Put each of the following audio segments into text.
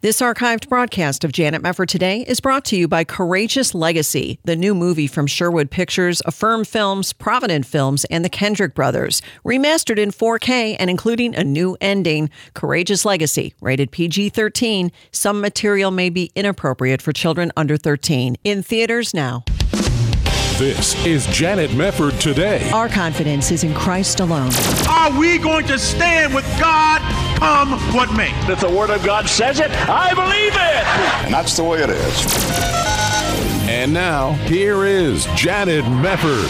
This archived broadcast of Janet Mefford Today is brought to you by Courageous Legacy, the new movie from Sherwood Pictures, Affirm Films, Provident Films, and the Kendrick Brothers. Remastered in 4K and including a new ending. Courageous Legacy, rated PG 13. Some material may be inappropriate for children under 13. In theaters now. This is Janet Mefford today. Our confidence is in Christ alone. Are we going to stand with God come what may? If the Word of God says it, I believe it. And that's the way it is. And now, here is Janet Mefford.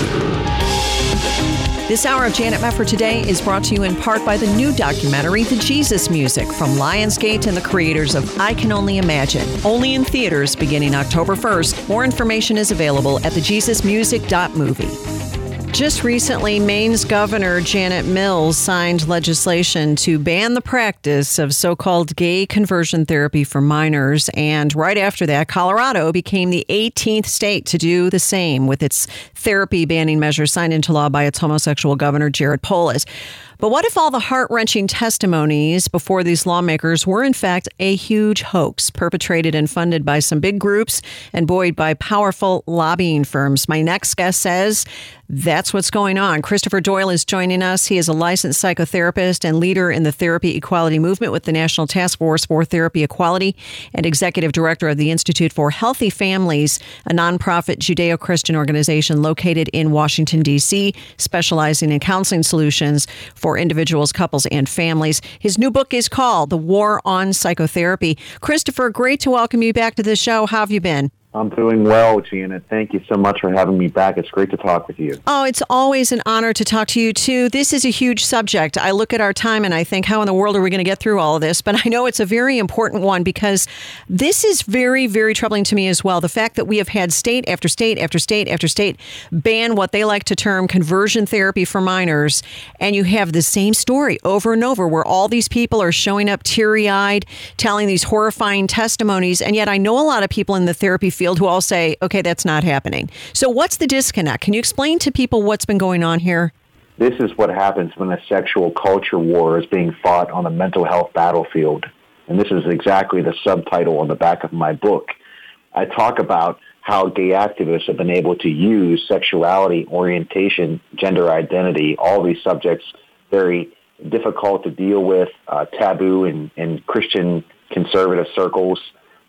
This hour of Janet Mefford Today is brought to you in part by the new documentary, The Jesus Music, from Lionsgate and the creators of I Can Only Imagine. Only in theaters beginning October 1st. More information is available at thejesusmusic.movie. Just recently, Maine's Governor Janet Mills signed legislation to ban the practice of so called gay conversion therapy for minors. And right after that, Colorado became the 18th state to do the same with its therapy banning measure signed into law by its homosexual governor, Jared Polis. But what if all the heart wrenching testimonies before these lawmakers were, in fact, a huge hoax perpetrated and funded by some big groups and buoyed by powerful lobbying firms? My next guest says that's what's going on. Christopher Doyle is joining us. He is a licensed psychotherapist and leader in the therapy equality movement with the National Task Force for Therapy Equality and executive director of the Institute for Healthy Families, a nonprofit Judeo Christian organization located in Washington, D.C., specializing in counseling solutions for for individuals, couples, and families. His new book is called The War on Psychotherapy. Christopher, great to welcome you back to the show. How have you been? I'm doing well, Janet. Thank you so much for having me back. It's great to talk with you. Oh, it's always an honor to talk to you, too. This is a huge subject. I look at our time and I think, how in the world are we going to get through all of this? But I know it's a very important one because this is very, very troubling to me as well. The fact that we have had state after state after state after state ban what they like to term conversion therapy for minors. And you have the same story over and over where all these people are showing up teary eyed, telling these horrifying testimonies. And yet I know a lot of people in the therapy field who all say, okay, that's not happening. So, what's the disconnect? Can you explain to people what's been going on here? This is what happens when a sexual culture war is being fought on a mental health battlefield. And this is exactly the subtitle on the back of my book. I talk about how gay activists have been able to use sexuality, orientation, gender identity, all these subjects very difficult to deal with, uh, taboo in, in Christian conservative circles,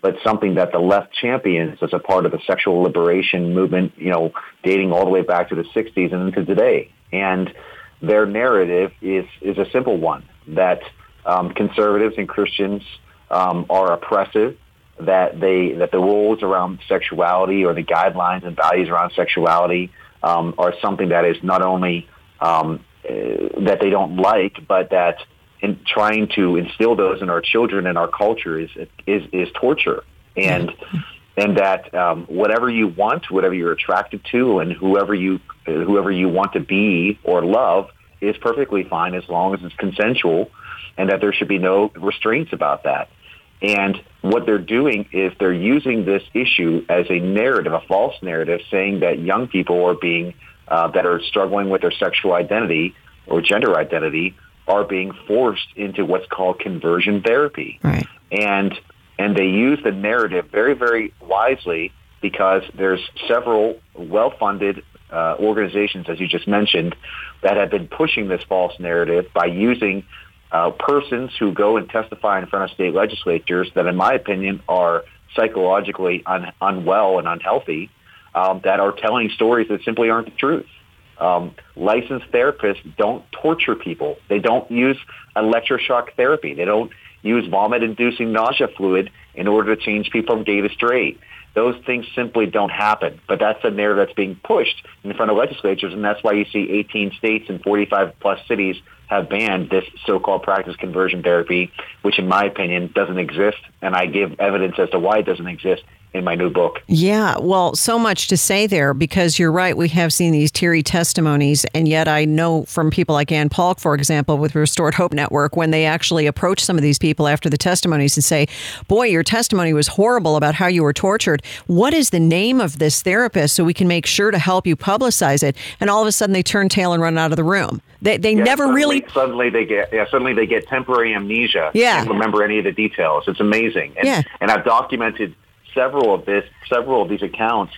but something that the left champions as a part of the sexual liberation movement, you know, dating all the way back to the 60s and into today. And their narrative is, is a simple one that um, conservatives and Christians um, are oppressive, that they that the rules around sexuality or the guidelines and values around sexuality um, are something that is not only um, uh, that they don't like, but that in trying to instill those in our children and our culture is is is torture. And and that um, whatever you want whatever you're attracted to and whoever you whoever you want to be or love is perfectly fine as long as it's consensual and that there should be no restraints about that. And what they're doing is they're using this issue as a narrative a false narrative saying that young people are being uh, that are struggling with their sexual identity or gender identity are being forced into what's called conversion therapy. Right. And and they use the narrative very, very wisely because there's several well-funded uh, organizations, as you just mentioned, that have been pushing this false narrative by using uh, persons who go and testify in front of state legislatures that, in my opinion, are psychologically un- unwell and unhealthy, um, that are telling stories that simply aren't the truth. Um, licensed therapists don't torture people. They don't use electroshock therapy. They don't use vomit-inducing nausea fluid in order to change people from gay to straight. Those things simply don't happen. But that's a narrative that's being pushed in front of legislatures, and that's why you see 18 states and 45 plus cities have banned this so-called practice conversion therapy, which in my opinion doesn't exist, and I give evidence as to why it doesn't exist in my new book. Yeah, well, so much to say there because you're right. We have seen these teary testimonies, and yet I know from people like Ann Paulk, for example, with Restored Hope Network, when they actually approach some of these people after the testimonies and say, Boy, your testimony was horrible about how you were tortured. What is the name of this therapist so we can make sure to help you publicize it? And all of a sudden they turn tail and run out of the room. They, they Yeah, never suddenly, really. suddenly they get yeah suddenly they get temporary amnesia. Yeah. Remember any of the details. It's amazing. And, Yeah. and I've documented several of this several of these accounts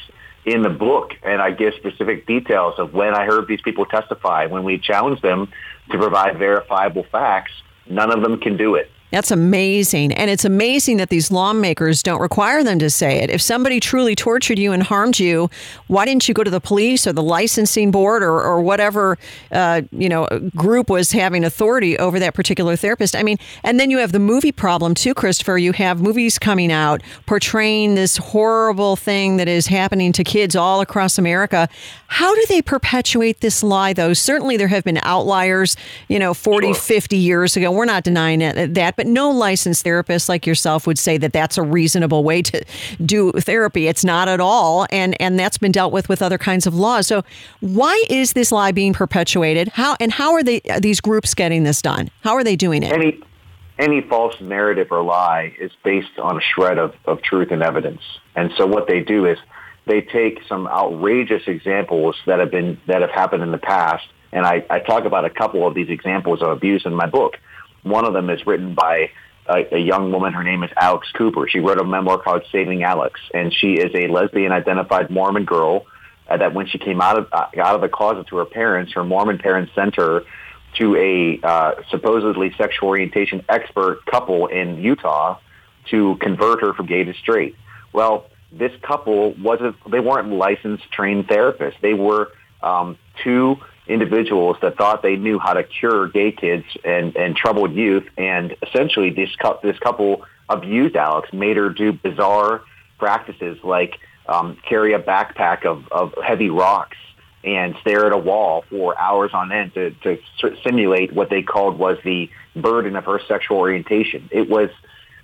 in the book, and I give specific details of when I heard these people testify. When we challenged them to provide verifiable facts, none of them can do it. That's amazing. And it's amazing that these lawmakers don't require them to say it. If somebody truly tortured you and harmed you, why didn't you go to the police or the licensing board or, or whatever, uh, you know, group was having authority over that particular therapist? I mean, and then you have the movie problem too, Christopher. You have movies coming out portraying this horrible thing that is happening to kids all across America. How do they perpetuate this lie, though? Certainly there have been outliers, you know, 40, Sure. 50 years ago. We're not denying it, that, but no licensed therapist like yourself would say that that's a reasonable way to do therapy. It's not at all, and and that's been dealt with with other kinds of laws. So, why is this lie being perpetuated? How and how are they are these groups getting this done? How are they doing it? Any any false narrative or lie is based on a shred of, of truth and evidence. And so what they do is they take some outrageous examples that have been that have happened in the past, and I, I talk about a couple of these examples of abuse in my book. One of them is written by a, a young woman. Her name is Alex Cooper. She wrote a memoir called Saving Alex, and she is a lesbian identified Mormon girl uh, that when she came out of uh, out of the closet to her parents, her Mormon parents sent her to a uh, supposedly sexual orientation expert couple in Utah to convert her from gay to straight. Well, this couple wasn't, they weren't licensed trained therapists. They were um, two individuals that thought they knew how to cure gay kids and, and troubled youth. And essentially this, cou- this couple abused Alex, made her do bizarre practices like um, carry a backpack of, of heavy rocks and stare at a wall for hours on end to, to simulate what they called was the burden of her sexual orientation. It was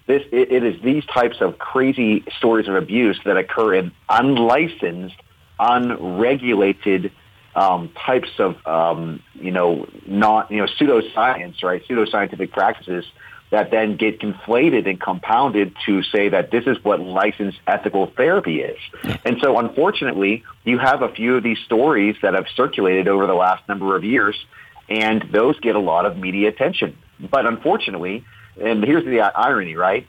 this. It, it is these types of crazy stories of abuse that occur in unlicensed, unregulated um, types of um, you know not you know pseudoscience, right? Pseudoscientific practices that then get conflated and compounded to say that this is what licensed ethical therapy is. And so unfortunately, you have a few of these stories that have circulated over the last number of years, and those get a lot of media attention. But unfortunately, and here's the irony, right?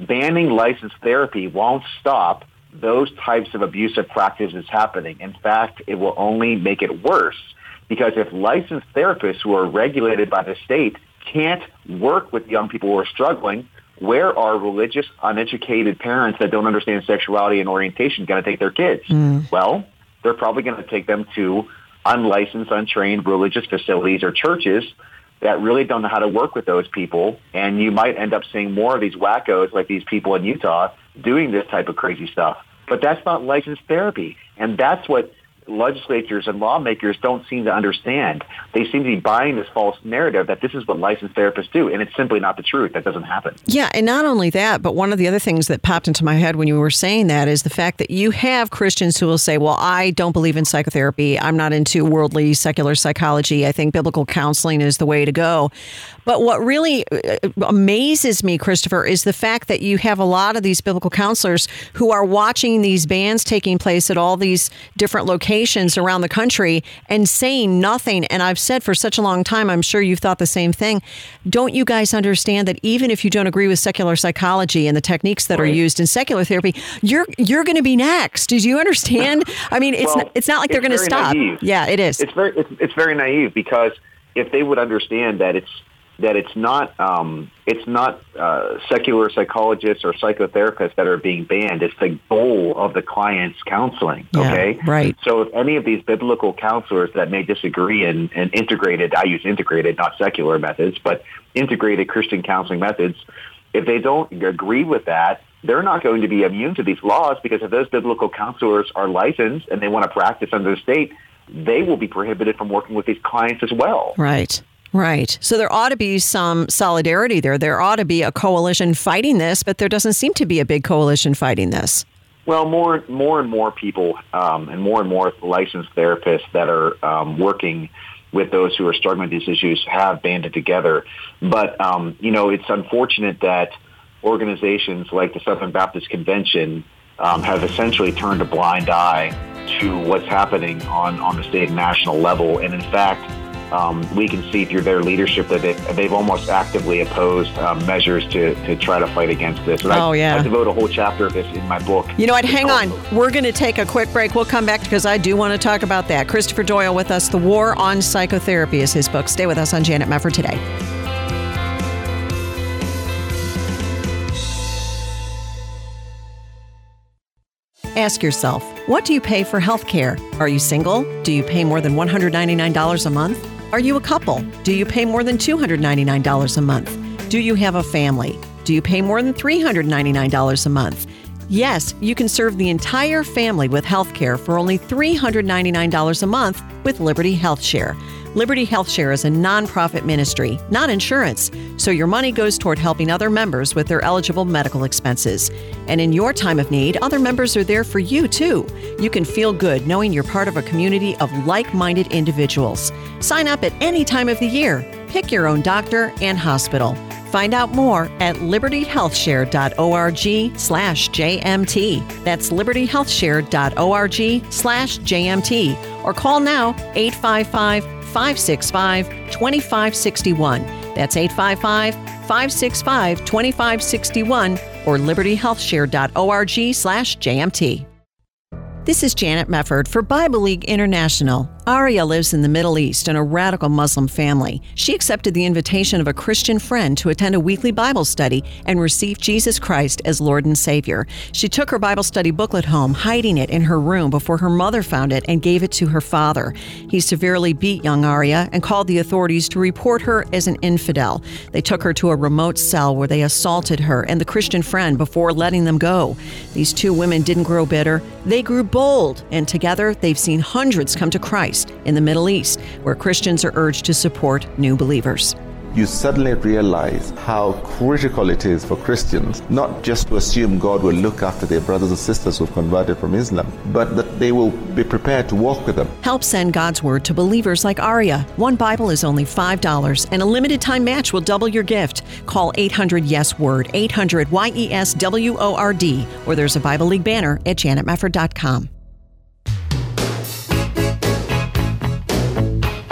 Banning licensed therapy won't stop those types of abusive practices happening. In fact, it will only make it worse because if licensed therapists who are regulated by the state can't work with young people who are struggling, where are religious, uneducated parents that don't understand sexuality and orientation going to take their kids? Hmm. Well, they're probably going to take them to unlicensed, untrained religious facilities or churches that really don't know how to work with those people. And you might end up seeing more of these wackos like these people in Utah doing this type of crazy stuff. But that's not licensed therapy. And that's what legislatures and lawmakers don't seem to understand. They seem to be buying this false narrative that this is what licensed therapists do, and it's simply not the truth. That doesn't happen. Yeah, and not only that, but one of the other things that popped into my head when you were saying that is the fact that you have Christians who will say, "Well, I don't believe in psychotherapy. I'm not into worldly secular psychology. I think biblical counseling is the way to go." But what really uh, amazes me, Christopher, is the fact that you have a lot of these biblical counselors who are watching these bans taking place at all these different locations around the country and saying nothing. And I've said for such a long time, I'm sure you've thought the same thing. Don't you guys understand that even if you don't agree with secular psychology and the techniques that are used in secular therapy, you're you're going to be next? Do you understand? I mean, it's Well, not, it's not like they're going to stop. naive. Yeah, it is. It's very it's, it's very naive because if they would understand that it's that it's not um, it's not uh, secular psychologists or psychotherapists that are being banned. It's the goal of the client's counseling. Yeah, okay, right. So if any of these biblical counselors that may disagree in, in integrated, I use integrated, not secular methods, but integrated Christian counseling methods, if they don't agree with that, they're not going to be immune to these laws because if those biblical counselors are licensed and they want to practice under the state, they will be prohibited from working with these clients as well. Right. Right. So there ought to be some solidarity there. There ought to be a coalition fighting this, but there doesn't seem to be a big coalition fighting this. Well, more, more and more people um, and more and more licensed therapists that are um, working with those who are struggling with these issues have banded together. But, um, you know, it's unfortunate that organizations like the Southern Baptist Convention um, have essentially turned a blind eye to what's happening on, on the state and national level. And in fact, um, we can see through their leadership that they've, they've almost actively opposed um, measures to, to try to fight against this. And oh, I, yeah. I devote a whole chapter of this in my book. You know what? Hang on. We're going to take a quick break. We'll come back because I do want to talk about that. Christopher Doyle with us. The War on Psychotherapy is his book. Stay with us on Janet Mefford today. Ask yourself, what do you pay for health care? Are you single? Do you pay more than $199 a month? Are you a couple? Do you pay more than $299 a month? Do you have a family? Do you pay more than $399 a month? Yes, you can serve the entire family with health care for only $399 a month with Liberty Health Share. Liberty HealthShare is a nonprofit ministry, not insurance, so your money goes toward helping other members with their eligible medical expenses. And in your time of need, other members are there for you too. You can feel good knowing you're part of a community of like minded individuals. Sign up at any time of the year. Pick your own doctor and hospital. Find out more at libertyhealthshare.org slash JMT. That's libertyhealthshare.org slash JMT. Or call now 855 565 2561. That's 855 565 2561 or libertyhealthshare.org slash JMT. This is Janet Mefford for Bible League International. Aria lives in the Middle East in a radical Muslim family. She accepted the invitation of a Christian friend to attend a weekly Bible study and receive Jesus Christ as Lord and Savior. She took her Bible study booklet home, hiding it in her room before her mother found it and gave it to her father. He severely beat young Aria and called the authorities to report her as an infidel. They took her to a remote cell where they assaulted her and the Christian friend before letting them go. These two women didn't grow bitter, they grew bold, and together they've seen hundreds come to Christ in the Middle East, where Christians are urged to support new believers you suddenly realize how critical it is for Christians not just to assume God will look after their brothers and sisters who've converted from Islam, but that they will be prepared to walk with them. Help send God's word to believers like Aria. One Bible is only $5, and a limited time match will double your gift. Call 800 Yes Word, 800 Y E S W O R D, or there's a Bible League banner at janetmefford.com.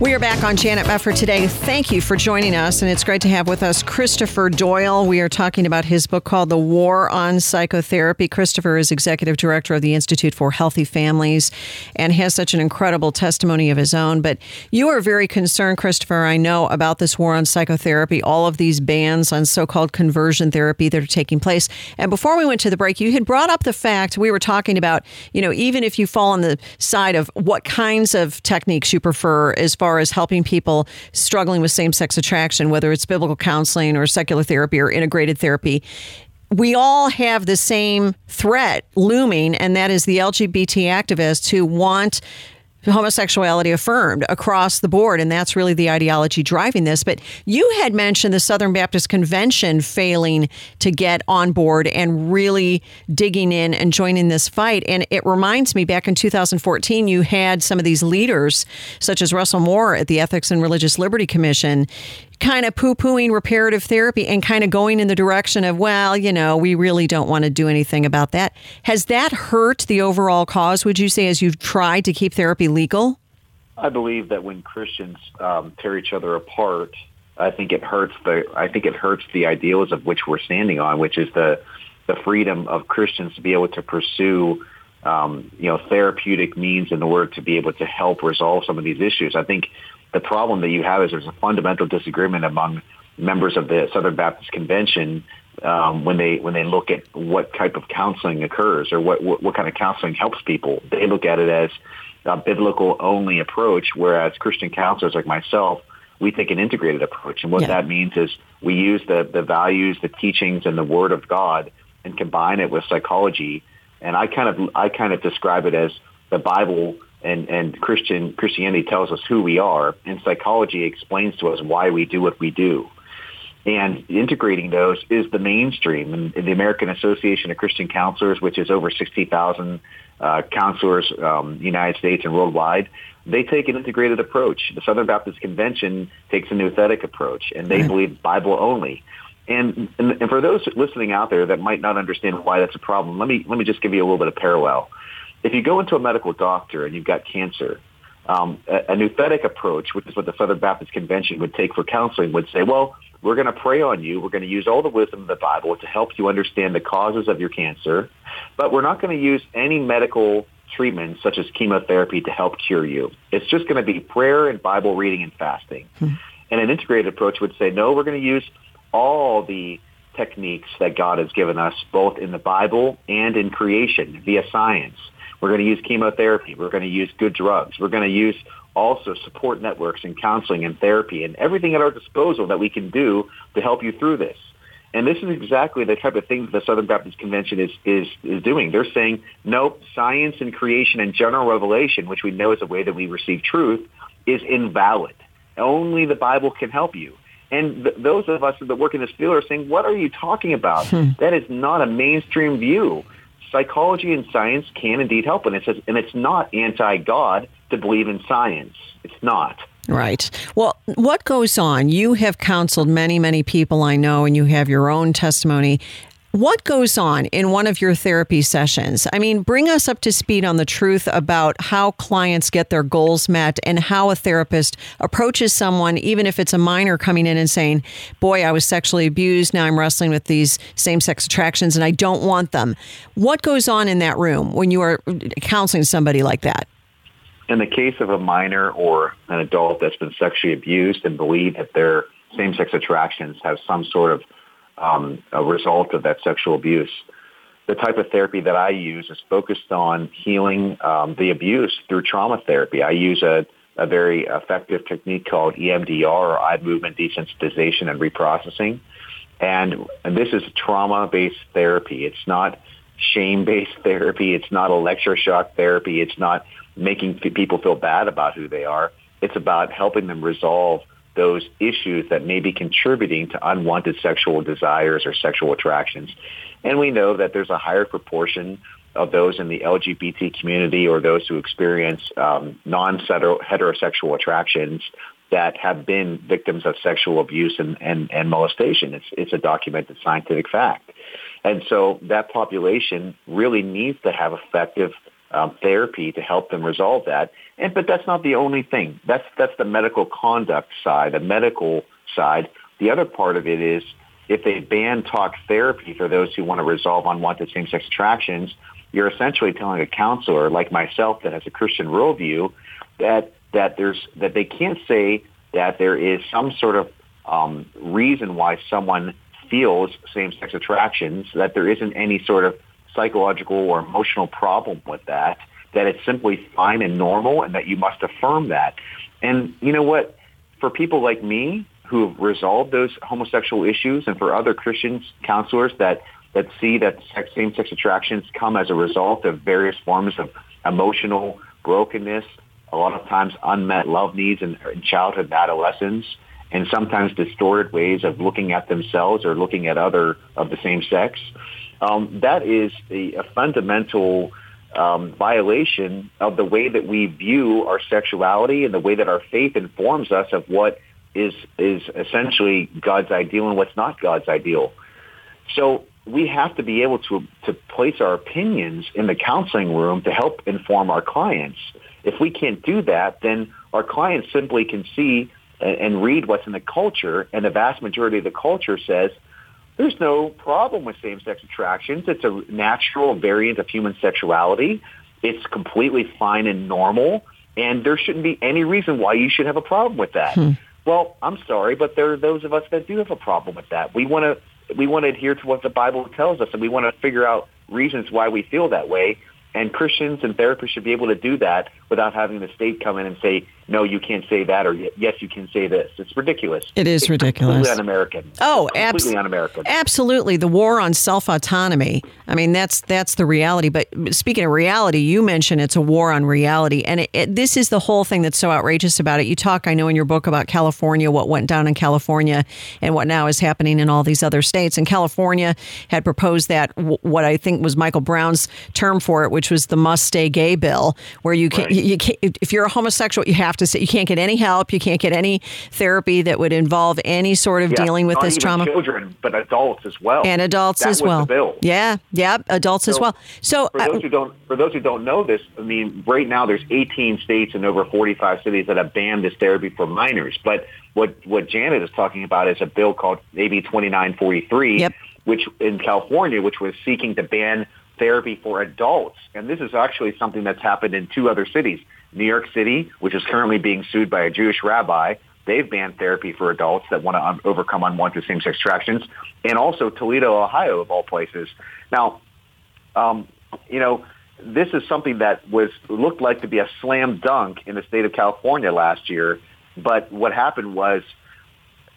We are back on Janet Mefford today. Thank you for joining us, and it's great to have with us Christopher Doyle. We are talking about his book called The War on Psychotherapy. Christopher is executive director of the Institute for Healthy Families and has such an incredible testimony of his own. But you are very concerned, Christopher, I know, about this war on psychotherapy, all of these bans on so called conversion therapy that are taking place. And before we went to the break, you had brought up the fact we were talking about, you know, even if you fall on the side of what kinds of techniques you prefer as far far as helping people struggling with same sex attraction, whether it's biblical counseling or secular therapy or integrated therapy we all have the same threat looming, and that is the LGBT activists who want homosexuality affirmed across the board. And that's really the ideology driving this. But you had mentioned the Southern Baptist Convention failing to get on board and really digging in and joining this fight. And it reminds me back in 2014, you had some of these leaders, such as Russell Moore at the Ethics and Religious Liberty Commission, kind of poo pooing reparative therapy and kind of going in the direction of, well, you know, we really don't want to do anything about that. Has that hurt the overall cause, would you say, as you've tried to keep therapy legal? I believe that when Christians um, tear each other apart, I think it hurts the I think it hurts the ideals of which we're standing on, which is the the freedom of Christians to be able to pursue um, you know therapeutic means in order to be able to help resolve some of these issues. I think the problem that you have is there's a fundamental disagreement among members of the Southern Baptist Convention um, when they when they look at what type of counseling occurs or what, what, what kind of counseling helps people. They look at it as a biblical only approach, whereas Christian counselors like myself, we think an integrated approach. And what yeah. that means is we use the the values, the teachings, and the Word of God and combine it with psychology. And I kind of I kind of describe it as the Bible and, and Christian Christianity tells us who we are, and psychology explains to us why we do what we do. And integrating those is the mainstream. And the American Association of Christian Counselors, which is over 60,000 uh, counselors um, United States and worldwide, they take an integrated approach. The Southern Baptist Convention takes a nouthetic approach, and they right. believe Bible only. And, and, and for those listening out there that might not understand why that's a problem, let me let me just give you a little bit of parallel. If you go into a medical doctor and you've got cancer, um, a, a nouthetic approach, which is what the Southern Baptist Convention would take for counseling, would say, well, we're going to pray on you. We're going to use all the wisdom of the Bible to help you understand the causes of your cancer, but we're not going to use any medical treatments such as chemotherapy to help cure you. It's just going to be prayer and Bible reading and fasting. Hmm. And an integrated approach would say, no, we're going to use all the techniques that God has given us, both in the Bible and in creation via science. We're going to use chemotherapy. We're going to use good drugs. We're going to use also support networks and counseling and therapy and everything at our disposal that we can do to help you through this. And this is exactly the type of thing that the Southern Baptist Convention is, is, is doing. They're saying, nope, science and creation and general revelation, which we know is a way that we receive truth, is invalid. Only the Bible can help you. And th- those of us that work in this field are saying, what are you talking about? Hmm. That is not a mainstream view. Psychology and science can indeed help. And it says, and it's not anti-God to believe in science. It's not. Right. Well, what goes on? You have counseled many, many people I know, and you have your own testimony. What goes on in one of your therapy sessions? I mean, bring us up to speed on the truth about how clients get their goals met and how a therapist approaches someone, even if it's a minor coming in and saying, Boy, I was sexually abused. Now I'm wrestling with these same sex attractions and I don't want them. What goes on in that room when you are counseling somebody like that? In the case of a minor or an adult that's been sexually abused and believe that their same-sex attractions have some sort of um, a result of that sexual abuse. The type of therapy that I use is focused on healing um, the abuse through trauma therapy. I use a, a very effective technique called EMDR or eye movement desensitization and reprocessing. And, and this is trauma-based therapy. It's not shame-based therapy. It's not electroshock therapy. It's not making people feel bad about who they are. It's about helping them resolve those issues that may be contributing to unwanted sexual desires or sexual attractions. And we know that there's a higher proportion of those in the LGBT community or those who experience um, non-heterosexual attractions that have been victims of sexual abuse and, and, and molestation. It's, it's a documented scientific fact. And so that population really needs to have effective um, therapy to help them resolve that. And but that's not the only thing. That's that's the medical conduct side, the medical side. The other part of it is if they ban talk therapy for those who want to resolve unwanted same-sex attractions, you're essentially telling a counselor like myself that has a Christian worldview that that there's that they can't say that there is some sort of um, reason why someone feels same-sex attractions, that there isn't any sort of psychological or emotional problem with that, that it's simply fine and normal and that you must affirm that. And you know what? For people like me who have resolved those homosexual issues and for other Christians, counselors that, that see that same-sex attractions come as a result of various forms of emotional brokenness, a lot of times unmet love needs in, in childhood and adolescence, and sometimes distorted ways of looking at themselves or looking at other of the same sex um, that is a, a fundamental um, violation of the way that we view our sexuality and the way that our faith informs us of what is is essentially God's ideal and what's not God's ideal. So we have to be able to to place our opinions in the counseling room to help inform our clients. If we can't do that, then our clients simply can see and, and read what's in the culture, and the vast majority of the culture says there's no problem with same-sex attractions. It's a natural variant of human sexuality. It's completely fine and normal, and there shouldn't be any reason why you should have a problem with that. Hmm. Well, I'm sorry, but there are those of us that do have a problem with that. We want to we want to adhere to what the Bible tells us, and we want to figure out reasons why we feel that way. And Christians and therapists should be able to do that without having the state come in and say, no, you can't say that, or yes, you can say this. It's ridiculous. It is it's ridiculous. Completely un-American. Oh, completely abs- un-American. Absolutely, the war on self-autonomy. I mean, that's that's the reality. But speaking of reality, you mentioned it's a war on reality, and it, it, this is the whole thing that's so outrageous about it. You talk, I know, in your book about California, what went down in California, and what now is happening in all these other states. And California had proposed that what I think was Michael Brown's term for it, which was the "must stay gay" bill, where you can, right. you, you can if you're a homosexual, you have to say you can't get any help, you can't get any therapy that would involve any sort of yeah, dealing with this trauma. Children, but adults as well, and adults that as well. bill. Yeah, yeah, adults so, as well. So for uh, those who don't, for those who don't know this, I mean, right now there's 18 states and over 45 cities that have banned this therapy for minors. But what what Janet is talking about is a bill called AB 2943, yep. which in California, which was seeking to ban therapy for adults. And this is actually something that's happened in two other cities. New York City, which is currently being sued by a Jewish rabbi, they've banned therapy for adults that want to overcome unwanted same-sex attractions, and also Toledo, Ohio, of all places. Now, um, you know, this is something that was looked like to be a slam dunk in the state of California last year, but what happened was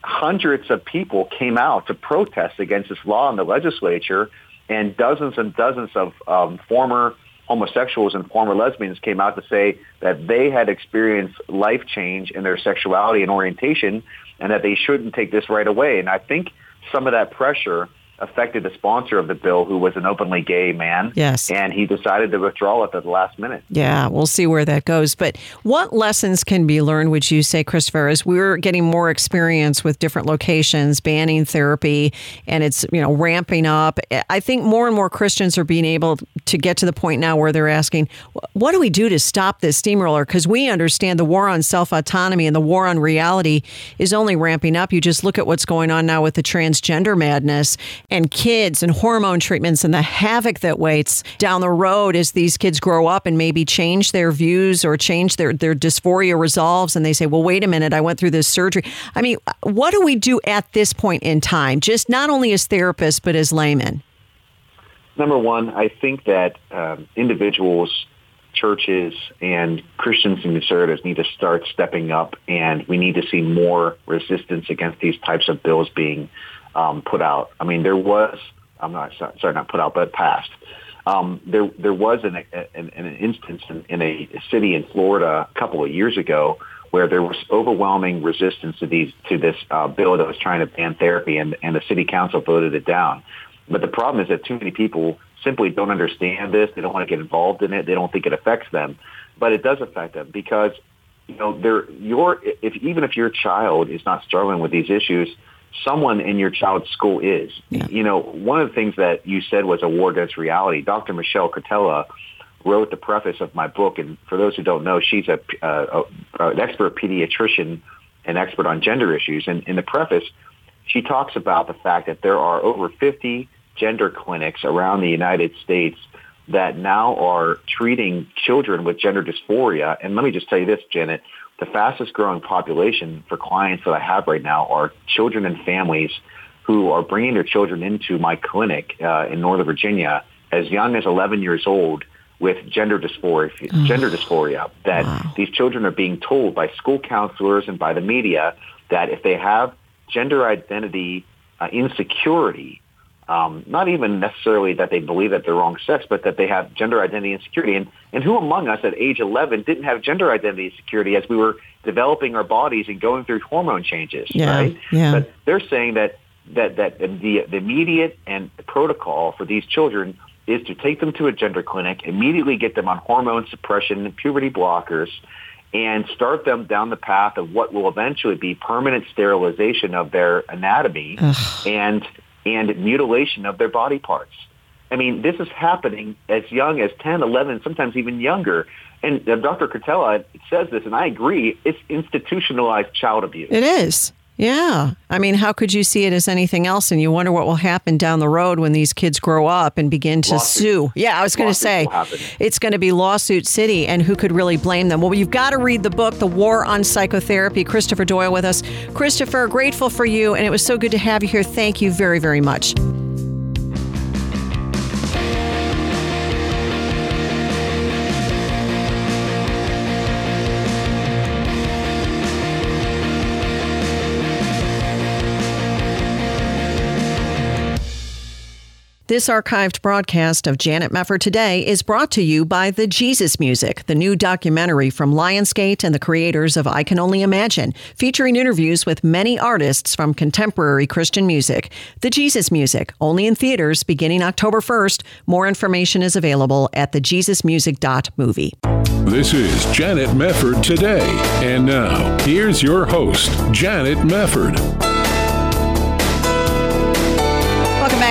hundreds of people came out to protest against this law in the legislature, and dozens and dozens of um, former homosexuals and former lesbians came out to say that they had experienced life change in their sexuality and orientation and that they shouldn't take this right away. And I think some of that pressure affected the sponsor of the bill, who was an openly gay man. Yes. And he decided to withdraw it at the last minute. Yeah, we'll see where that goes. But what lessons can be learned, would you say, Christopher, as we're getting more experience with different locations, banning therapy, and it's, you know, ramping up? I think more and more Christians are being able to get to the point now where they're asking, what do we do to stop this steamroller? Because we understand the war on self autonomy and the war on reality is only ramping up. You just look at what's going on now with the transgender madness and kids and hormone treatments and the havoc that waits down the road as these kids grow up and maybe change their views or change their, their dysphoria resolves and they say, well, wait a minute, I went through this surgery. I mean, what do we do at this point in time, just not only as therapists, but as laymen? Number one, I think that um, individuals, churches, and Christians and conservatives need to start stepping up, and we need to see more resistance against these types of bills being um, put out. I mean, there was, I'm not sorry, not put out, but passed. Um, there, there was an, an, an instance in, in a city in Florida a couple of years ago where there was overwhelming resistance to these to this uh, bill that was trying to ban therapy, and, and the city council voted it down. But the problem is that too many people simply don't understand this. They don't want to get involved in it. They don't think it affects them, but it does affect them because you know they're your if even if your child is not struggling with these issues, someone in your child's school is. Yeah. You know, one of the things that you said was a war against reality. Dr. Michelle Cretella wrote the preface of my book, and for those who don't know, she's a, uh, a an expert pediatrician and expert on gender issues. And in the preface, she talks about the fact that there are over 50 gender clinics around the United States that now are treating children with gender dysphoria. And let me just tell you this, Janet, the fastest growing population for clients that I have right now are children and families who are bringing their children into my clinic uh, in Northern Virginia as young as 11 years old with gender dysphoria, gender dysphoria that wow. these children are being told by school counselors and by the media that if they have gender identity uh, insecurity, um, not even necessarily that they believe that they're wrong sex, but that they have gender identity insecurity. And, and who among us at age 11 didn't have gender identity insecurity as we were developing our bodies and going through hormone changes, yeah, right? Yeah. But they're saying that, that, that the, the immediate and protocol for these children is to take them to a gender clinic, immediately get them on hormone suppression, and puberty blockers, and start them down the path of what will eventually be permanent sterilization of their anatomy Ugh. and and mutilation of their body parts. I mean, this is happening as young as 10, 11, sometimes even younger. And uh, Dr. Cretella says this, and I agree, it's institutionalized child abuse. It is. Yeah. I mean, how could you see it as anything else? And you wonder what will happen down the road when these kids grow up and begin to sue. Yeah, I was going to say it's going to be lawsuit city, and who could really blame them? Well, you've got to read the book, The War on Psychotherapy. Christopher Doyle with us. Christopher, grateful for you, and it was so good to have you here. Thank you very, very much. This archived broadcast of Janet Mefford Today is brought to you by The Jesus Music, the new documentary from Lionsgate and the creators of I Can Only Imagine, featuring interviews with many artists from contemporary Christian music. The Jesus Music, only in theaters beginning October 1st. More information is available at thejesusmusic.movie. This is Janet Mefford Today. And now, here's your host, Janet Mefford.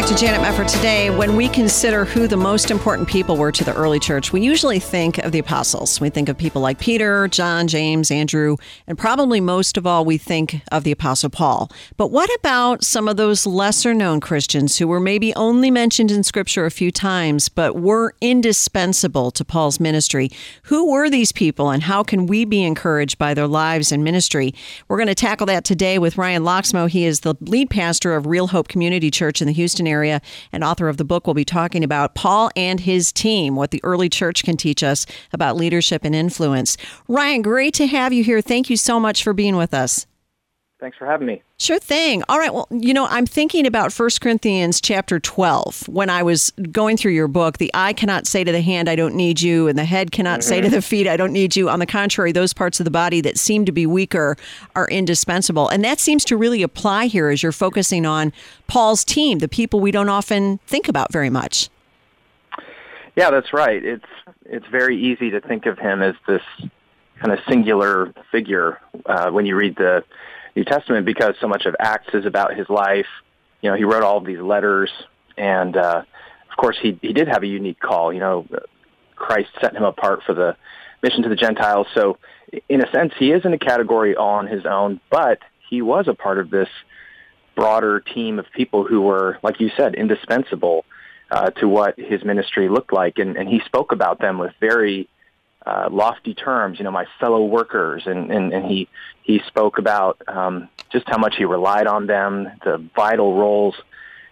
Back to Janet Mefford today. When we consider who the most important people were to the early church, we usually think of the apostles. We think of people like Peter, John, James, Andrew, and probably most of all, we think of the apostle Paul. But what about some of those lesser known Christians who were maybe only mentioned in scripture a few times, but were indispensable to Paul's ministry? Who were these people and how can we be encouraged by their lives and ministry? We're going to tackle that today with Ryan Lokkesmoe. He is the lead pastor of Real Hope Community Church in the Houston area and author of the book we'll be talking about Paul and his team, what the early church can teach us about leadership and influence. Ryan, great to have you here. Thank you so much for being with us. Thanks for having me. Sure thing. All right. Well, you know, I'm thinking about 1 Corinthians chapter 12 when I was going through your book. The eye cannot say to the hand, I don't need you, and the head cannot mm-hmm. say to mm-hmm. the feet, I don't need you. On the contrary, those parts of the body that seem to be weaker are indispensable. And that seems to really apply here as you're focusing on Paul's team, the people we don't often think about very much. Yeah, that's right. It's it's very easy to think of him as this kind of singular figure uh, when you read the New Testament because so much of Acts is about his life. You know, he wrote all of these letters, and uh, of course, he he did have a unique call. You know, Christ set him apart for the mission to the Gentiles. So, in a sense, he is in a category all on his own, but he was a part of this broader team of people who were, like you said, indispensable uh, to what his ministry looked like, and, and he spoke about them with very uh, lofty terms, you know, my fellow workers, and, and, and he he spoke about um, just how much he relied on them, the vital roles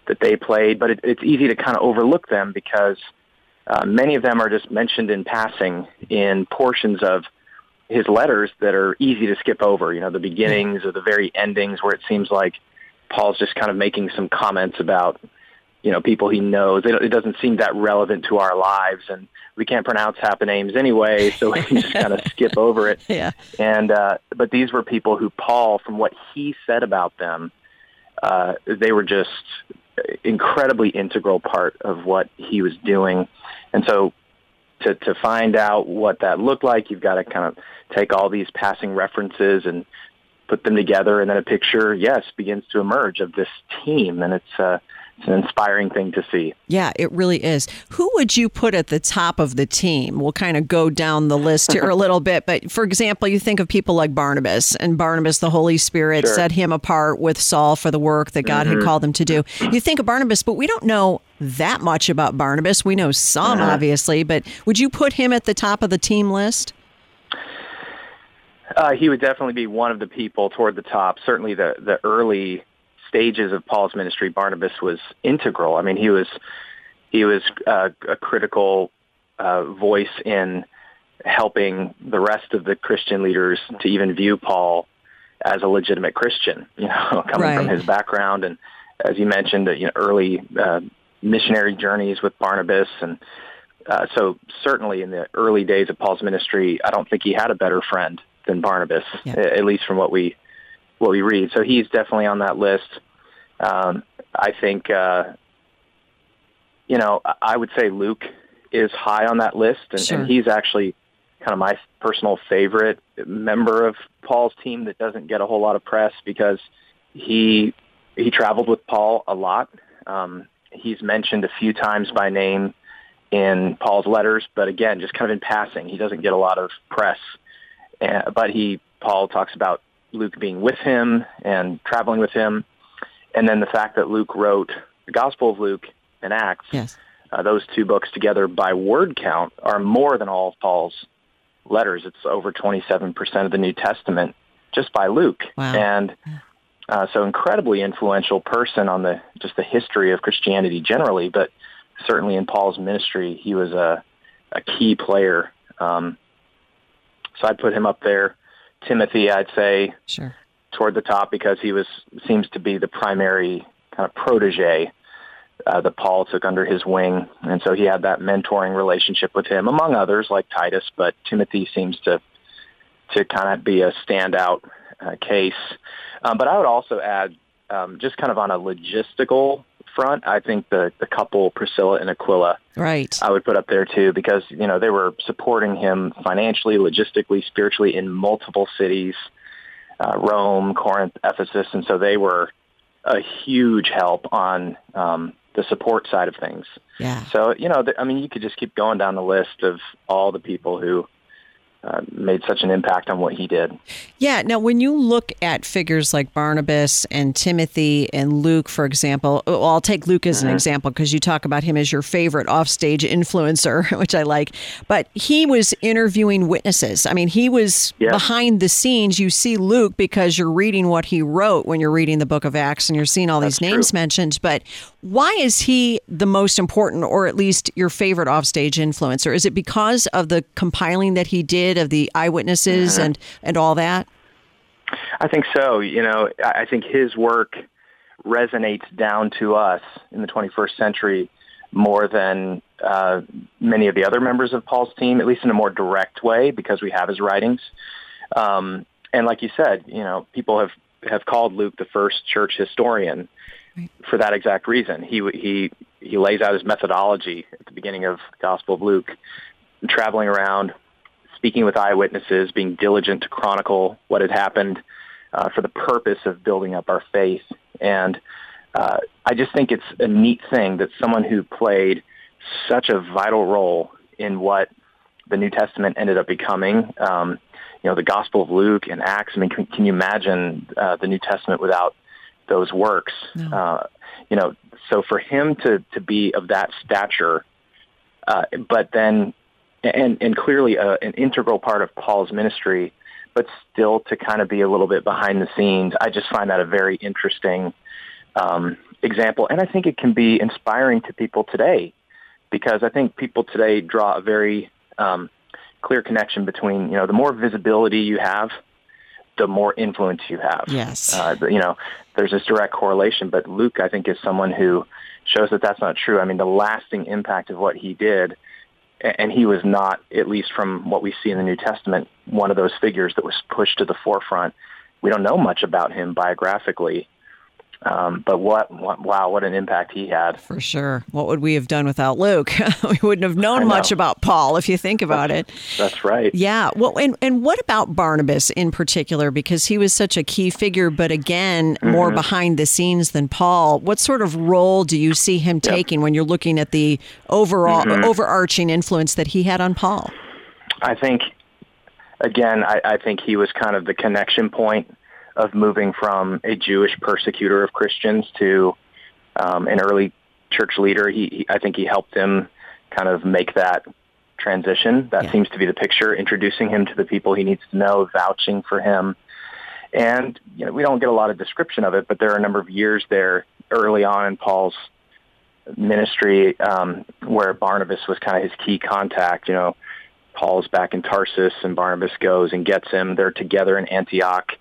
that they played. But it, it's easy to kind of overlook them because uh, many of them are just mentioned in passing in portions of his letters that are easy to skip over. You know, the beginnings or the very endings where it seems like Paul's just kind of making some comments about you know people he knows. It, it doesn't seem that relevant to our lives, and we can't pronounce half the names anyway, so we can just kind of skip over it. Yeah. And uh, but these were people who Paul, from what he said about them, uh, they were just incredibly integral part of what he was doing, and so to to find out what that looked like, you've got to kind of take all these passing references and put them together, and then a picture, yes, begins to emerge of this team, and it's. Uh, it's an inspiring thing to see. Yeah, it really is. Who would you put at the top of the team? We'll kind of go down the list here a little bit, but for example, you think of people like Barnabas, and Barnabas, the Holy Spirit sure. set him apart with Saul for the work that God mm-hmm. had called him to do. You think of Barnabas, but we don't know that much about Barnabas. We know some, uh-huh. obviously, but would you put him at the top of the team list? Uh, he would definitely be one of the people toward the top. Certainly, the the early stages of Paul's ministry, Barnabas was integral. I mean, he was he was uh, a critical uh, voice in helping the rest of the Christian leaders to even view Paul as a legitimate Christian. You know, coming right. from his background and as you mentioned, you know, early uh, missionary journeys with Barnabas and. Uh, so certainly in the early days of Paul's ministry, I don't think he had a better friend than Barnabas, yeah. at least from what we what we read. So he's definitely on that list. Um, I think, uh, you know, I would say Luke is high on that list, and, sure. and he's actually kind of my personal favorite member of Paul's team that doesn't get a whole lot of press because he he traveled with Paul a lot. Um, he's mentioned a few times by name in Paul's letters, but again, just kind of in passing. He doesn't get a lot of press. Uh, but he Paul talks about Luke being with him and traveling with him. And then the fact that Luke wrote the Gospel of Luke and Acts, yes. uh, those two books together by word count are more than all of Paul's letters. It's over 27% of the New Testament just by Luke. Wow. And uh, so incredibly influential person on the just the history of Christianity generally, but certainly in Paul's ministry, he was a, a key player. Um, so I'd put him up there. Timothy, I'd say sure. toward the top because he was seems to be the primary kind of protege uh, that Paul took under his wing, and so he had that mentoring relationship with him, among others like Titus. But Timothy seems to to kind of be a standout uh, case. Um, but I would also add, um, just kind of on a logistical front, I think the the couple Priscilla and Aquila, right, I would put up there too because you know they were supporting him financially, logistically, spiritually in multiple cities, uh, Rome, Corinth, Ephesus, and so they were a huge help on um, the support side of things. Yeah. So you know, I mean, you could just keep going down the list of all the people who uh, made such an impact on what he did. Yeah. Now, when you look at figures like Barnabas and Timothy and Luke, for example, well, I'll take Luke as an mm-hmm. example because you talk about him as your favorite offstage influencer, which I like. But he was interviewing witnesses. I mean, he was yes. behind the scenes. You see Luke because you're reading what he wrote when you're reading the book of Acts and you're seeing all That's these names true. mentioned. But why is he the most important, or at least your favorite offstage influencer? Is it because of the compiling that he did of the eyewitnesses mm-hmm. and, and all that? I think so. You know, I think his work resonates down to us in the 21st century more than uh, many of the other members of Paul's team, at least in a more direct way, because we have his writings. Um, and like you said, you know, people have have called Luke the first church historian for that exact reason. He he he lays out his methodology at the beginning of the Gospel of Luke, traveling around, speaking with eyewitnesses, being diligent to chronicle what had happened uh, for the purpose of building up our faith. And uh, I just think it's a neat thing that someone who played such a vital role in what the New Testament ended up becoming. Um, you know, the Gospel of Luke and Acts. I mean, can, can you imagine uh, the New Testament without those works? No. Uh, you know, so for him to to be of that stature, uh, but then and, and clearly a, an integral part of Paul's ministry, but still to kind of be a little bit behind the scenes. I just find that a very interesting um, example, and I think it can be inspiring to people today because I think people today draw a very um, clear connection between you know the more visibility you have, the more influence you have. Yes, uh, you know there's this direct correlation, but Luke I think is someone who shows that that's not true. I mean the lasting impact of what he did and he was not, at least from what we see in the New Testament, one of those figures that was pushed to the forefront. We don't know much about him biographically, um, but what, what, wow, what an impact he had. For sure. What would we have done without Luke? we wouldn't have known much about Paul if you think about that's, it. That's right. Yeah. Well, and, and what about Barnabas in particular? Because he was such a key figure, but again, mm-hmm. more behind the scenes than Paul. What sort of role do you see him yep. taking when you're looking at the overall mm-hmm. overarching influence that he had on Paul? I think, again, I, I think he was kind of the connection point of moving from a Jewish persecutor of Christians to um, an early church leader. He, he, I think he helped him kind of make that transition. That yeah. seems to be the picture, introducing him to the people he needs to know, vouching for him. And you know, we don't get a lot of description of it, but there are a number of years there early on in Paul's ministry um, where Barnabas was kind of his key contact. You know, Paul's back in Tarsus, and Barnabas goes and gets him. They're together in Antioch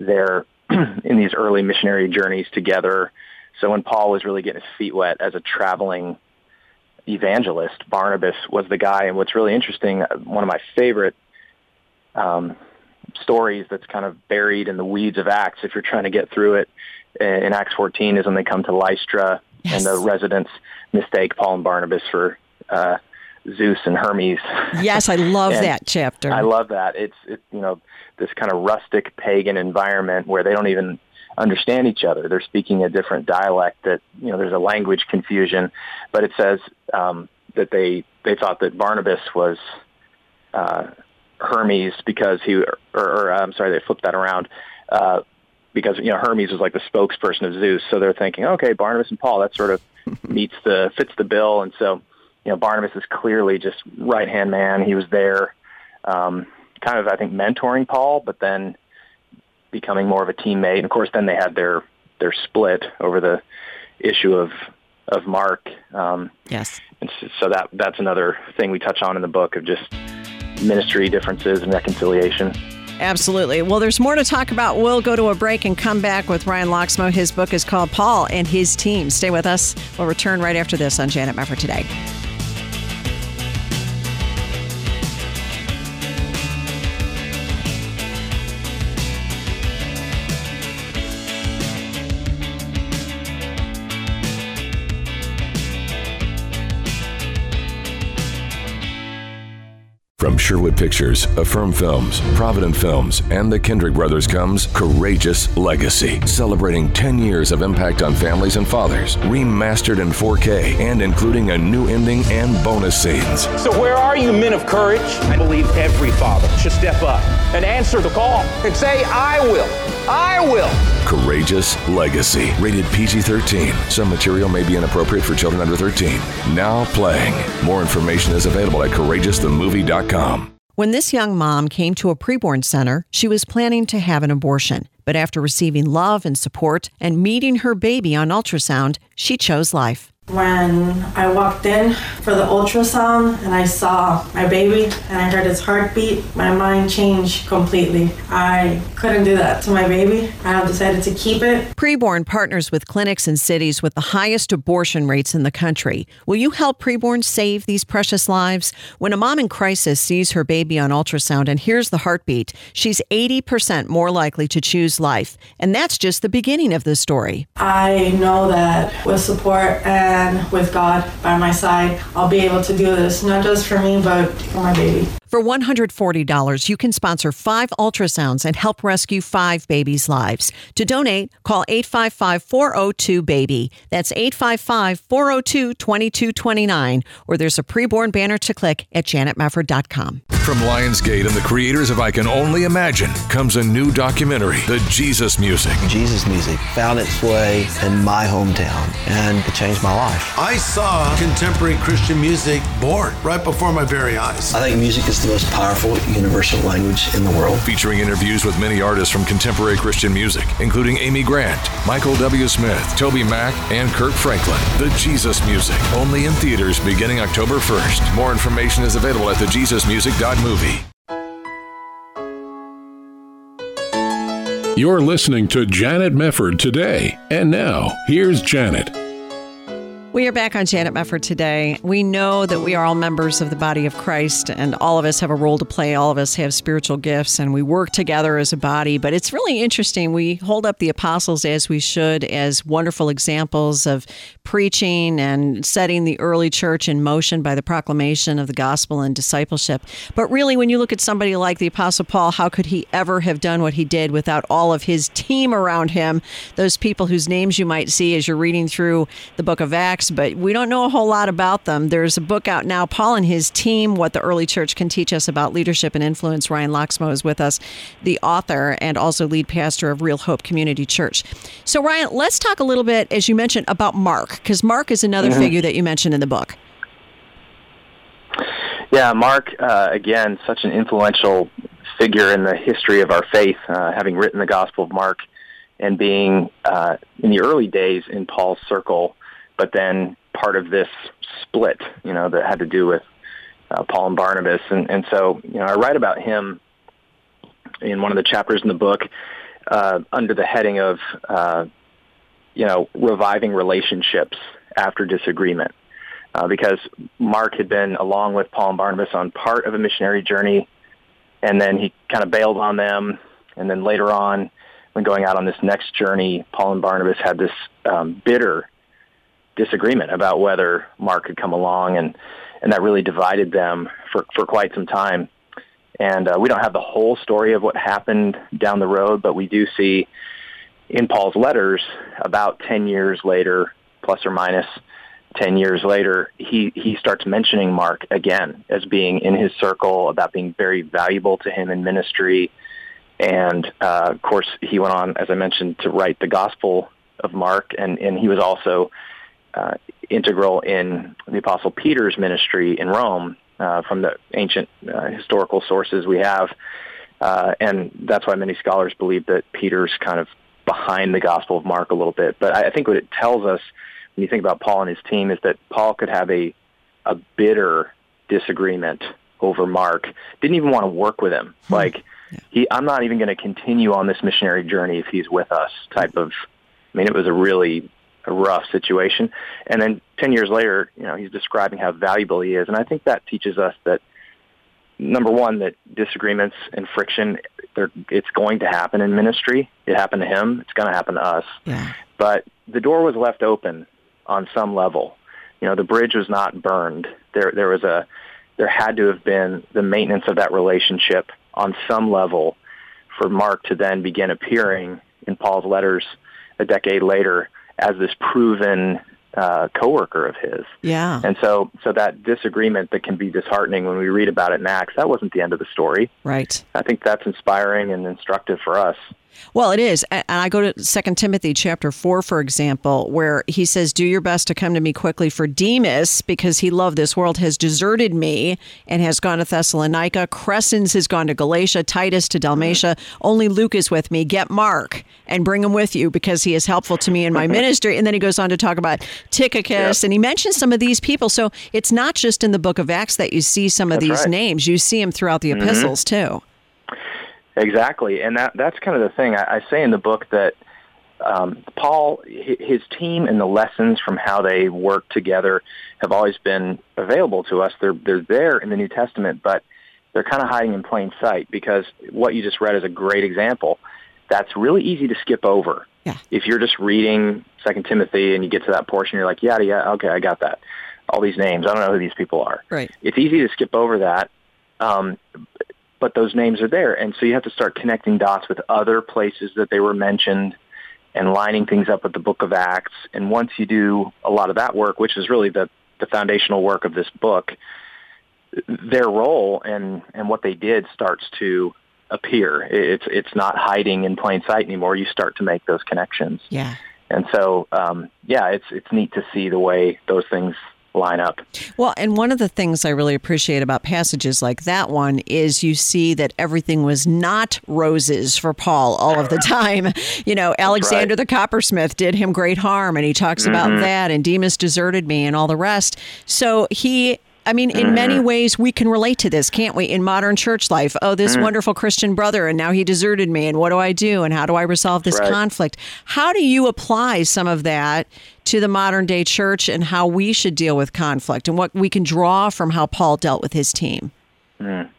there in these early missionary journeys together. So when Paul was really getting his feet wet as a traveling evangelist, Barnabas was the guy. And what's really interesting, one of my favorite um, stories that's kind of buried in the weeds of Acts, if you're trying to get through it, in Acts 14 is when they come to Lystra yes. and the residents mistake Paul and Barnabas for uh, Zeus and Hermes. Yes, I love that chapter. I love that. It's it, you know this kind of rustic pagan environment where they don't even understand each other. They're speaking a different dialect. That you know there's a language confusion, but it says um, that they they thought that Barnabas was uh, Hermes because he or, or I'm sorry they flipped that around. Uh, because you know Hermes was like the spokesperson of Zeus, so they're thinking, okay, Barnabas and Paul, that sort of meets the fits the bill, and so you know, Barnabas is clearly just right hand man. He was there, um, kind of I think mentoring Paul, but then becoming more of a teammate. And of course, then they had their their split over the issue of of Mark. Um, yes. And so that that's another thing we touch on in the book of just ministry differences and reconciliation. Absolutely. Well, there's more to talk about. We'll go to a break and come back with Ryan Lokkesmoe. His book is called Paul and His Team. Stay with us. We'll return right after this on Janet Mefford today. Sherwood Pictures, Affirm Films, Provident Films, and the Kendrick Brothers comes Courageous Legacy, celebrating 10 years of impact on families and fathers, remastered in 4K and including a new ending and bonus scenes. So, where are you, men of courage? I believe every father should step up and answer the call and say, I will. I will. Courageous Legacy, rated PG 13. Some material may be inappropriate for children under 13. Now playing. More information is available at courageousthemovie.com. When this young mom came to a preborn center, she was planning to have an abortion. But after receiving love and support and meeting her baby on ultrasound, she chose life. When I walked in for the ultrasound and I saw my baby and I heard his heartbeat, my mind changed completely. I couldn't do that to my baby. I decided to keep it. Preborn partners with clinics in cities with the highest abortion rates in the country. Will you help Preborn save these precious lives? When a mom in crisis sees her baby on ultrasound and hears the heartbeat, she's 80% more likely to choose life. And that's just the beginning of the story. I know that with support and and with God by my side, I'll be able to do this, not just for me, but for my baby. For $140, you can sponsor five ultrasounds and help rescue five babies' lives. To donate, call 855 402 BABY. That's 855 402 2229. Or there's a preborn banner to click at janetmefford.com. From Lionsgate and the creators of I Can Only Imagine comes a new documentary, The Jesus Music. Jesus Music found its way in my hometown and it changed my life. I saw contemporary Christian music born right before my very eyes. I think music is the most powerful universal language in the world. Featuring interviews with many artists from contemporary Christian music, including Amy Grant, Michael W. Smith, Toby Mac, and Kirk Franklin. The Jesus Music, only in theaters beginning October 1st. More information is available at thejesusmusic.movie. You're listening to Janet Mefford today. And now, here's Janet. We are back on Janet Mefford today. We know that we are all members of the body of Christ and all of us have a role to play. All of us have spiritual gifts and we work together as a body. But it's really interesting. We hold up the apostles as we should as wonderful examples of preaching and setting the early church in motion by the proclamation of the gospel and discipleship. But really, when you look at somebody like the Apostle Paul, how could he ever have done what he did without all of his team around him? Those people whose names you might see as you're reading through the book of Acts but we don't know a whole lot about them. There's a book out now, Paul and his team, What the Early Church Can Teach Us About Leadership and Influence. Ryan Lokkesmoe is with us, the author and also lead pastor of Real Hope Community Church. So, Ryan, let's talk a little bit, as you mentioned, about Mark, because Mark is another mm-hmm. figure that you mentioned in the book. Yeah, Mark, uh, again, such an influential figure in the history of our faith, uh, having written the Gospel of Mark and being uh, in the early days in Paul's circle but then part of this split, you know, that had to do with uh, Paul and Barnabas. And, and so, you know, I write about him in one of the chapters in the book uh, under the heading of, uh, you know, reviving relationships after disagreement. Uh, because Mark had been along with Paul and Barnabas on part of a missionary journey, and then he kind of bailed on them. And then later on, when going out on this next journey, Paul and Barnabas had this um, bitter disagreement about whether Mark could come along, and and that really divided them for for quite some time. And uh, we don't have the whole story of what happened down the road, but we do see in Paul's letters about ten years later, plus or minus ten years later, he he starts mentioning Mark again as being in his circle, about being very valuable to him in ministry. And uh, of course, he went on, as I mentioned, to write the Gospel of Mark, and, and he was also uh, integral in the Apostle Peter's ministry in Rome uh, from the ancient uh, historical sources we have. Uh, and that's why many scholars believe that Peter's kind of behind the Gospel of Mark a little bit. But I, I think what it tells us when you think about Paul and his team is that Paul could have a, a bitter disagreement over Mark, didn't even want to work with him. Hmm. Like, He, I'm not even going to continue on this missionary journey if he's with us. Type of, I mean, it was a really a rough situation. And then 10 years later, you know, he's describing how valuable he is. And I think that teaches us that, number one, that disagreements and friction, it's going to happen in ministry. It happened to him. It's going to happen to us. Yeah. But the door was left open on some level. You know, the bridge was not burned. There, there was a, there had to have been the maintenance of that relationship on some level for Mark to then begin appearing in Paul's letters a decade later as this proven uh, coworker of his. Yeah. And so, so that disagreement that can be disheartening when we read about it in Acts, that wasn't the end of the story. Right. I think that's inspiring and instructive for us. Well, it is. And I go to Second Timothy chapter 4, for example, where he says, Do your best to come to me quickly, for Demas, because he loved this world, has deserted me and has gone to Thessalonica. Crescens has gone to Galatia, Titus to Dalmatia. Only Luke is with me. Get Mark and bring him with you because he is helpful to me in my ministry. And then he goes on to talk about Tychicus, yep. and he mentions some of these people. So it's not just in the book of Acts that you see some of That's these right. names, you see them throughout the epistles mm-hmm. too. Exactly, and that that's kind of the thing. I, I say in the book that um, Paul, his team, and the lessons from how they work together have always been available to us. They're they're there in the New Testament, but they're kind of hiding in plain sight because what you just read is a great example. That's really easy to skip over. Yeah. If you're just reading Second Timothy and you get to that portion, you're like, yeah, yeah, okay, I got that. All these names, I don't know who these people are. Right. It's easy to skip over that. Um, but those names are there. And so you have to start connecting dots with other places that they were mentioned and lining things up with the book of Acts. And once you do a lot of that work, which is really the, the foundational work of this book, their role and, and what they did starts to appear. It's, it's not hiding in plain sight anymore. You start to make those connections. Yeah. And so, um, yeah, it's, it's neat to see the way those things line up. Well, and one of the things I really appreciate about passages like that one is you see that everything was not roses for Paul all of the time. You know, Alexander right. the coppersmith did him great harm, and he talks mm-hmm. about that, and Demas deserted me, and all the rest. So he I mean, in mm-hmm. many ways, we can relate to this, can't we? In modern church life, oh, this mm-hmm. wonderful Christian brother, and now he deserted me, and what do I do, and how do I resolve this right. conflict? How do you apply some of that to the modern day church and how we should deal with conflict, and what we can draw from how Paul dealt with his team? Mm.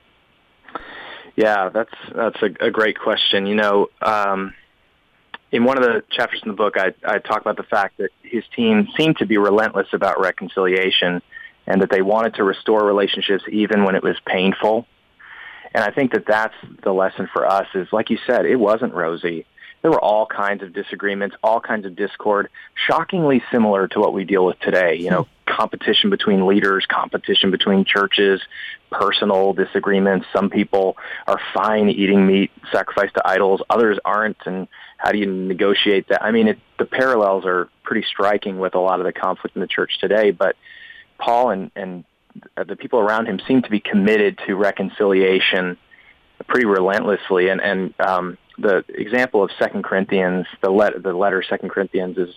Yeah, that's that's a, a, great question. You know, um, in one of the chapters in the book, I, I talk about the fact that his team seemed to be relentless about reconciliation and that they wanted to restore relationships even when it was painful. And I think that that's the lesson for us is, like you said, it wasn't rosy. There were all kinds of disagreements, all kinds of discord, shockingly similar to what we deal with today. You know, hmm. competition between leaders, competition between churches, personal disagreements. Some people are fine eating meat sacrificed to idols, others aren't. And how do you negotiate that? I mean, it, the parallels are pretty striking with a lot of the conflict in the church today, but Paul and, and the people around him seem to be committed to reconciliation pretty relentlessly. And, and um, the example of Second Corinthians, the, let, the letter Second Corinthians is,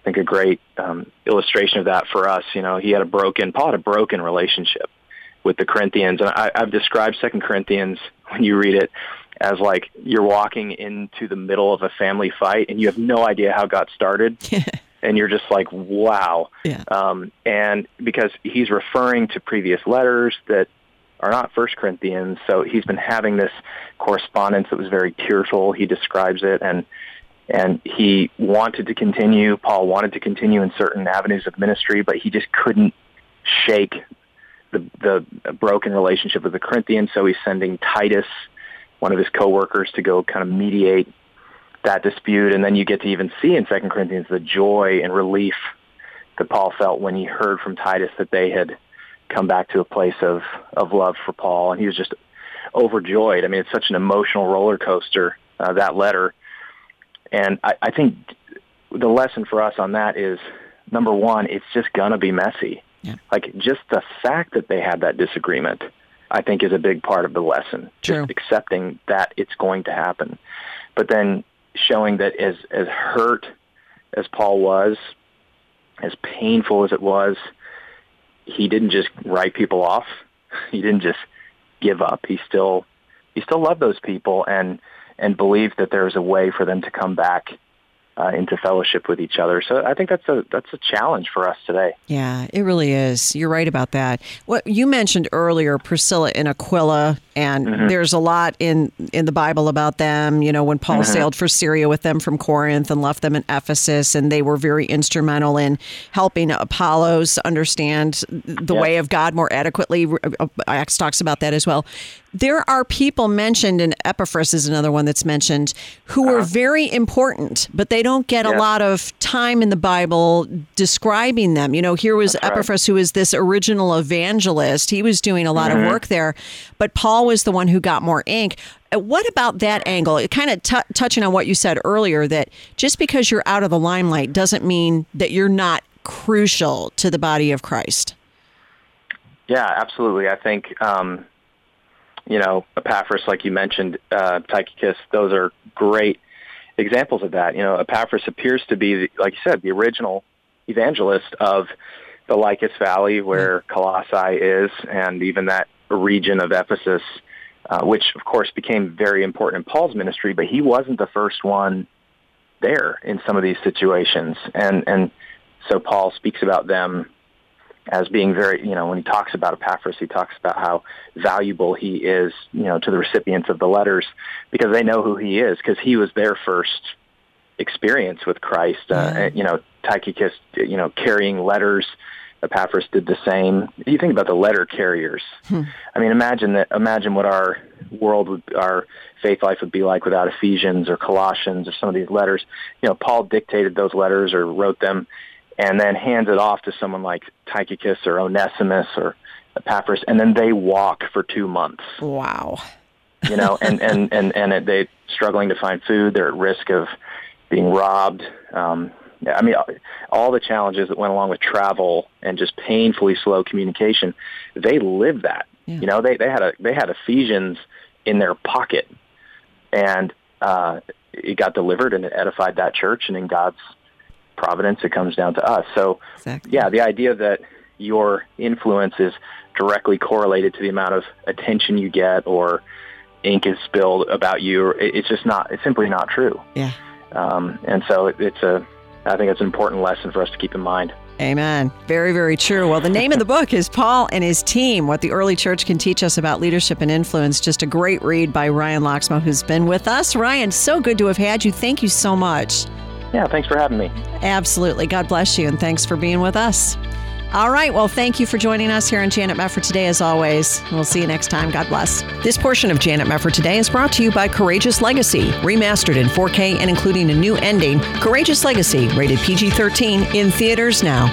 I think, a great um, illustration of that for us. You know, he had a broken, Paul had a broken relationship with the Corinthians. And I, I've described Second Corinthians, when you read it, as like you're walking into the middle of a family fight and you have no idea how it got started. and you're just like, wow. Yeah. Um, and because he's referring to previous letters that are not First Corinthians, so he's been having this correspondence that was very tearful. He describes it, and and he wanted to continue. Paul wanted to continue in certain avenues of ministry, but he just couldn't shake the the broken relationship with the Corinthians. So he's sending Titus, one of his coworkers, to go kind of mediate that dispute. And then you get to even see in Second Corinthians the joy and relief that Paul felt when he heard from Titus that they had come back to a place of, of love for Paul. And he was just overjoyed. I mean, it's such an emotional roller coaster, uh, that letter. And I, I think the lesson for us on that is, number one, it's just going to be messy. Yeah. Like just the fact that they had that disagreement, I think is a big part of the lesson. True. Just accepting that it's going to happen. But then showing that as as hurt as Paul was, as painful as it was, he didn't just write people off. He didn't just give up. He still he still loved those people and and believed that there was a way for them to come back uh, into fellowship with each other. So I think that's a that's a challenge for us today. Yeah, it really is. You're right about that. What you mentioned earlier, Priscilla and Aquila, and mm-hmm. there's a lot in in the Bible about them. You know, when Paul mm-hmm. sailed for Syria with them from Corinth and left them in Ephesus, and they were very instrumental in helping Apollos understand the way of God more adequately. Uh, Acts talks about that as well. There are people mentioned, and Epaphras is another one that's mentioned, who uh-huh. are very important, but they don't get a lot of time in the Bible describing them. You know, here was That's Epaphras, right. who is this original evangelist. He was doing a lot mm-hmm. of work there, but Paul was the one who got more ink. Uh, what about that angle? Kind of t- touching on what you said earlier, that just because you're out of the limelight doesn't mean that you're not crucial to the body of Christ. Yeah, absolutely. I think um, you know, Epaphras, like you mentioned, uh, Tychicus, those are great examples of that. You know, Epaphras appears to be, like you said, the original evangelist of the Lycus Valley where mm-hmm. Colossae is and even that region of Ephesus, uh, which of course became very important in Paul's ministry, but he wasn't the first one there in some of these situations. And, and so Paul speaks about them as being very, you know, when he talks about Epaphras, he talks about how valuable he is, you know, to the recipients of the letters because they know who he is because he was their first experience with Christ. Uh, and, you know, Tychicus, you know, carrying letters. Epaphras did the same. You think about the letter carriers. Hmm. I mean, imagine that. Imagine what our world would, our faith life would be like without Ephesians or Colossians or some of these letters. You know, Paul dictated those letters or wrote them and then hands it off to someone like Tychicus or Onesimus or Epaphras, and then they walk for two months. Wow. you know, and and and and they struggling to find food. They're at risk of being robbed. Um, I mean, all the challenges that went along with travel and just painfully slow communication. They lived that. Yeah. You know, they they had a they had Ephesians in their pocket, and uh, it got delivered and it edified that church. And in God's providence. It comes down to us. So, exactly. yeah, the idea that your influence is directly correlated to the amount of attention you get or ink is spilled about you, it's just not. It's simply not true. Yeah. Um, and so it, it's a. I think it's an important lesson for us to keep in mind. Amen. Very, very true. Well, the name of the book is Paul and His Team What the Early Church Can Teach Us About Leadership and Influence. Just a great read by Ryan Lokkesmoe, who's been with us. Ryan, so good to have had you. Thank you so much. Yeah, thanks for having me. Absolutely. God bless you, and thanks for being with us. All right. Well, thank you for joining us here on Janet Mefford today, as always. We'll see you next time. God bless. This portion of Janet Mefford today is brought to you by Courageous Legacy, remastered in 4K and including a new ending. Courageous Legacy, rated PG 13, in theaters now.